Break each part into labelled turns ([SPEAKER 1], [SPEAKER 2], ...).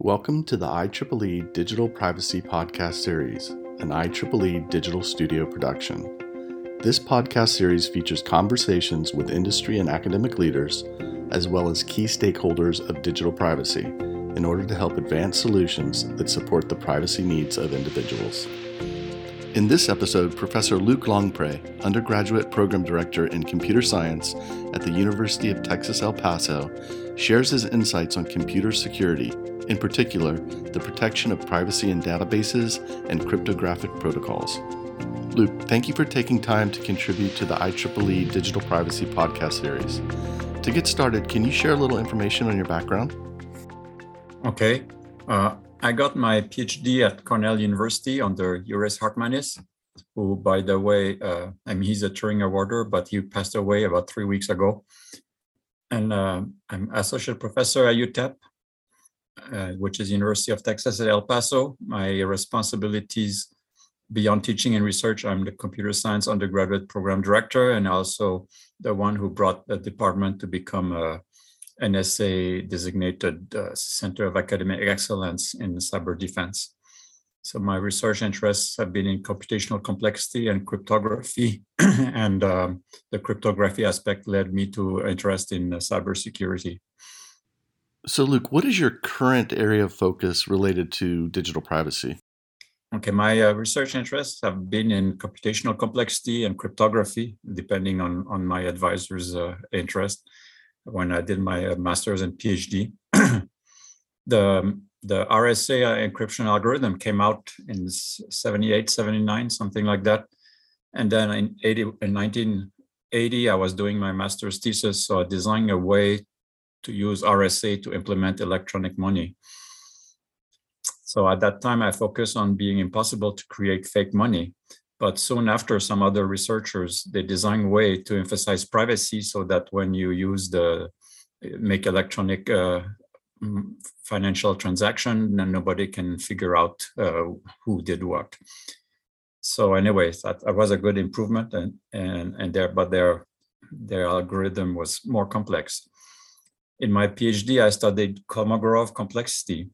[SPEAKER 1] Welcome to the IEEE Digital Privacy Podcast Series, an IEEE digital studio production. This podcast series features conversations with industry and academic leaders, as well as key stakeholders of digital privacy, in order to help advance solutions that support the privacy needs of individuals. In this episode, Professor Luc Longpre, undergraduate program director in computer science at the University of Texas El Paso, shares his insights on computer security, in particular, the protection of privacy in databases and cryptographic protocols. Luc, thank you for taking time to contribute to the IEEE Digital Privacy Podcast series. To get started, can you share a little information on your background?
[SPEAKER 2] Okay. Uh, I got my PhD at Cornell University under Juris Hartmanis, who, by the way, uh, I mean, he's a Turing Awarder, but he passed away about three weeks ago. And uh, I'm associate professor at UTEP, uh, which is University of Texas at El Paso. My responsibilities beyond teaching and research, I'm the computer science undergraduate program director and also the one who brought the department to become a NSA designated uh, Center of Academic Excellence in cyber defense. So my research interests have been in computational complexity and cryptography, and um, the cryptography aspect led me to interest in uh, cybersecurity.
[SPEAKER 1] So, Luc, what is your current area of focus related to digital privacy?
[SPEAKER 2] Okay, my uh, research interests have been in computational complexity and cryptography, depending on, on my advisor's uh, interest when I did my uh, master's and PhD. the, the RSA encryption algorithm came out in 78, 79, something like that. And then in, 80, in 1980, I was doing my master's thesis, so I designed a way to use RSA to implement electronic money. So at that time, I focused on being impossible to create fake money. But soon after, some other researchers, they designed a way to emphasize privacy so that when you use the make electronic uh, financial transaction, then nobody can figure out uh, who did what. So anyways, that, that was a good improvement and, and, and there, but their, their algorithm was more complex. In my PhD, I studied Kolmogorov complexity.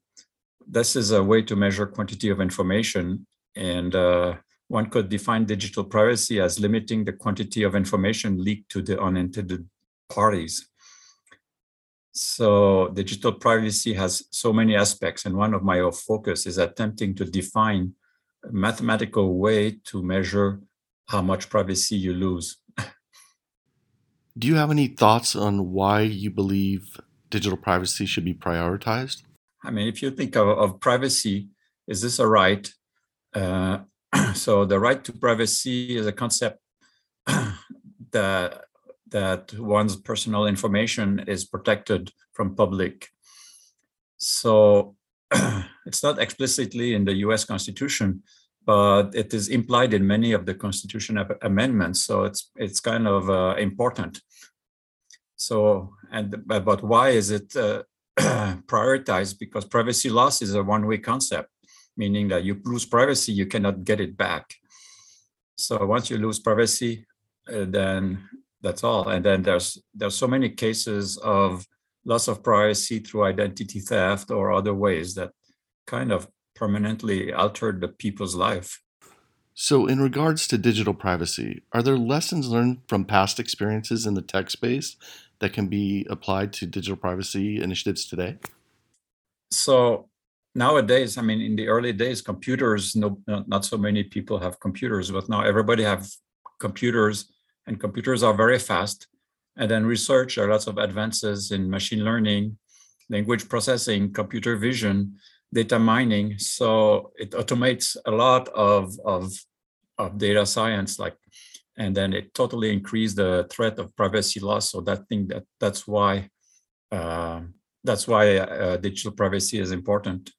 [SPEAKER 2] This is a way to measure quantity of information and uh, one could define digital privacy as limiting the quantity of information leaked to the unintended parties. So digital privacy has so many aspects, and one of my focus is attempting to define a mathematical way to measure how much privacy you lose.
[SPEAKER 1] Do you have any thoughts on why you believe digital privacy should be prioritized?
[SPEAKER 2] I mean, if you think of, of privacy, is this a right? Uh, so the right to privacy is a concept that that one's personal information is protected from public. So it's not explicitly in the US Constitution, but it is implied in many of the Constitution amendments. So it's it's kind of uh, important. So and but why is it uh, prioritized? Because privacy loss is a one-way concept meaning that you lose privacy, you cannot get it back. So once you lose privacy, uh, then that's all. And then there's there's so many cases of loss of privacy through identity theft or other ways that kind of permanently altered the people's life.
[SPEAKER 1] So, in regards to digital privacy, are there lessons learned from past experiences in the tech space that can be applied to digital privacy initiatives today?
[SPEAKER 2] So, nowadays i mean in the early days computers no not so many people have computers but now everybody have computers and computers are very fast and then research there are lots of advances in machine learning language processing computer vision data mining so it automates a lot of of of data science like and then it totally increased the threat of privacy loss so that thing that that's why uh, that's why uh, digital privacy is important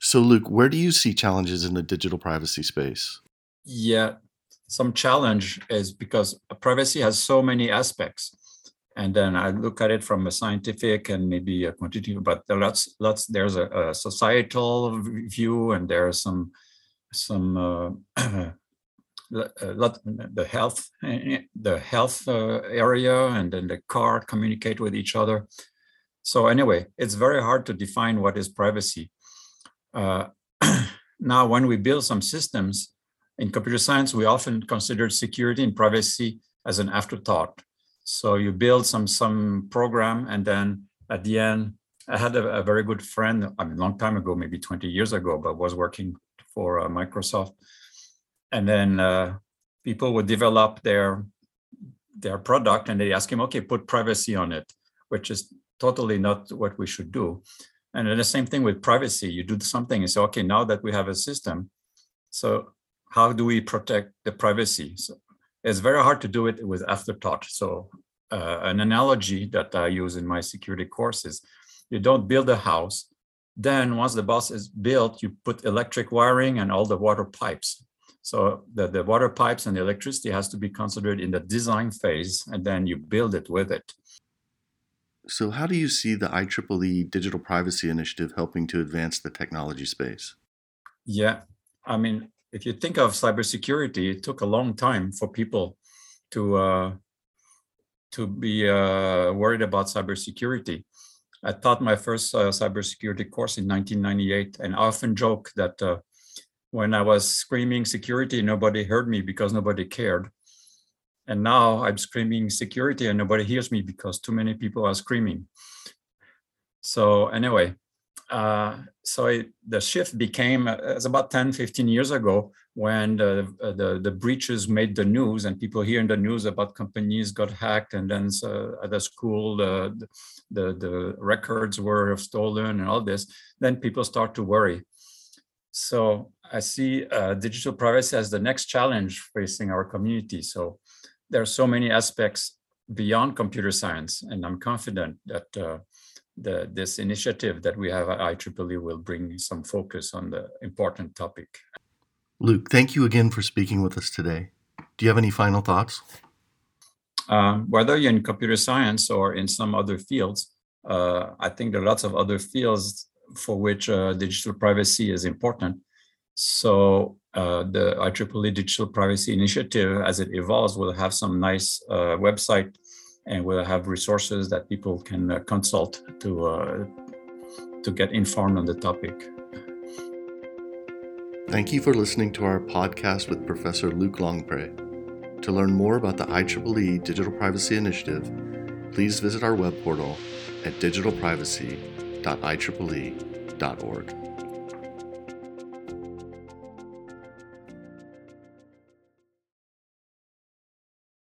[SPEAKER 1] so, Luc, where do you see challenges in the digital privacy space?
[SPEAKER 2] Yeah, some challenge is because privacy has so many aspects. And then I look at it from a scientific and maybe a quantitative, but there lots, lots. There's a, a societal view, and there's some, some uh, lot, the health, the health uh, area, and then the car communicate with each other. So anyway, it's very hard to define what is privacy Uh, now, when we build some systems in computer science, we often consider security and privacy as an afterthought. So you build some some program, and then at the end, I had a, a very good friend. I mean, long time ago, maybe 20 years ago, but was working for uh, Microsoft, and then uh, people would develop their their product, and they ask him, "Okay, put privacy on it," which is totally not what we should do. And then the same thing with privacy. You do something and say, okay, now that we have a system, so how do we protect the privacy? So it's very hard to do it with afterthought. So uh, an analogy that I use in my security course is you don't build a house. Then once the house is built, you put electric wiring and all the water pipes. So the, the water pipes and the electricity has to be considered in the design phase, and then you build it with it.
[SPEAKER 1] So, how do you see the IEEE Digital Privacy Initiative helping to advance the technology space?
[SPEAKER 2] Yeah, I mean, if you think of cybersecurity, it took a long time for people to uh, to be uh, worried about cybersecurity. I taught my first uh, cybersecurity course in 1998, and I often joke that uh, when I was screaming security, nobody heard me because nobody cared. And now I'm screaming security and nobody hears me because too many people are screaming. So anyway, so it, the shift became uh, it's about 10, 15 years ago when the, uh, the, the breaches made the news and people hear in the news about companies got hacked and then uh, at the school the, the, the records were stolen and all this, then people start to worry. So I see uh, digital privacy as the next challenge facing our community. So there are so many aspects beyond computer science, and I'm confident that uh, the, this initiative that we have at IEEE will bring some focus on the important topic.
[SPEAKER 1] Luc, thank you again for speaking with us today. Do you have any final thoughts?
[SPEAKER 2] Um, whether you're in computer science or in some other fields, uh, I think there are lots of other fields for which uh, digital privacy is important. So uh, the IEEE Digital Privacy Initiative, as it evolves, will have some nice uh, website and we'll have resources that people can uh, consult to uh, to get informed on the topic.
[SPEAKER 1] Thank you for listening to our podcast with Professor Luc Longpre. To learn more about the IEEE Digital Privacy Initiative, please visit our web portal at digitalprivacy.ieee.org.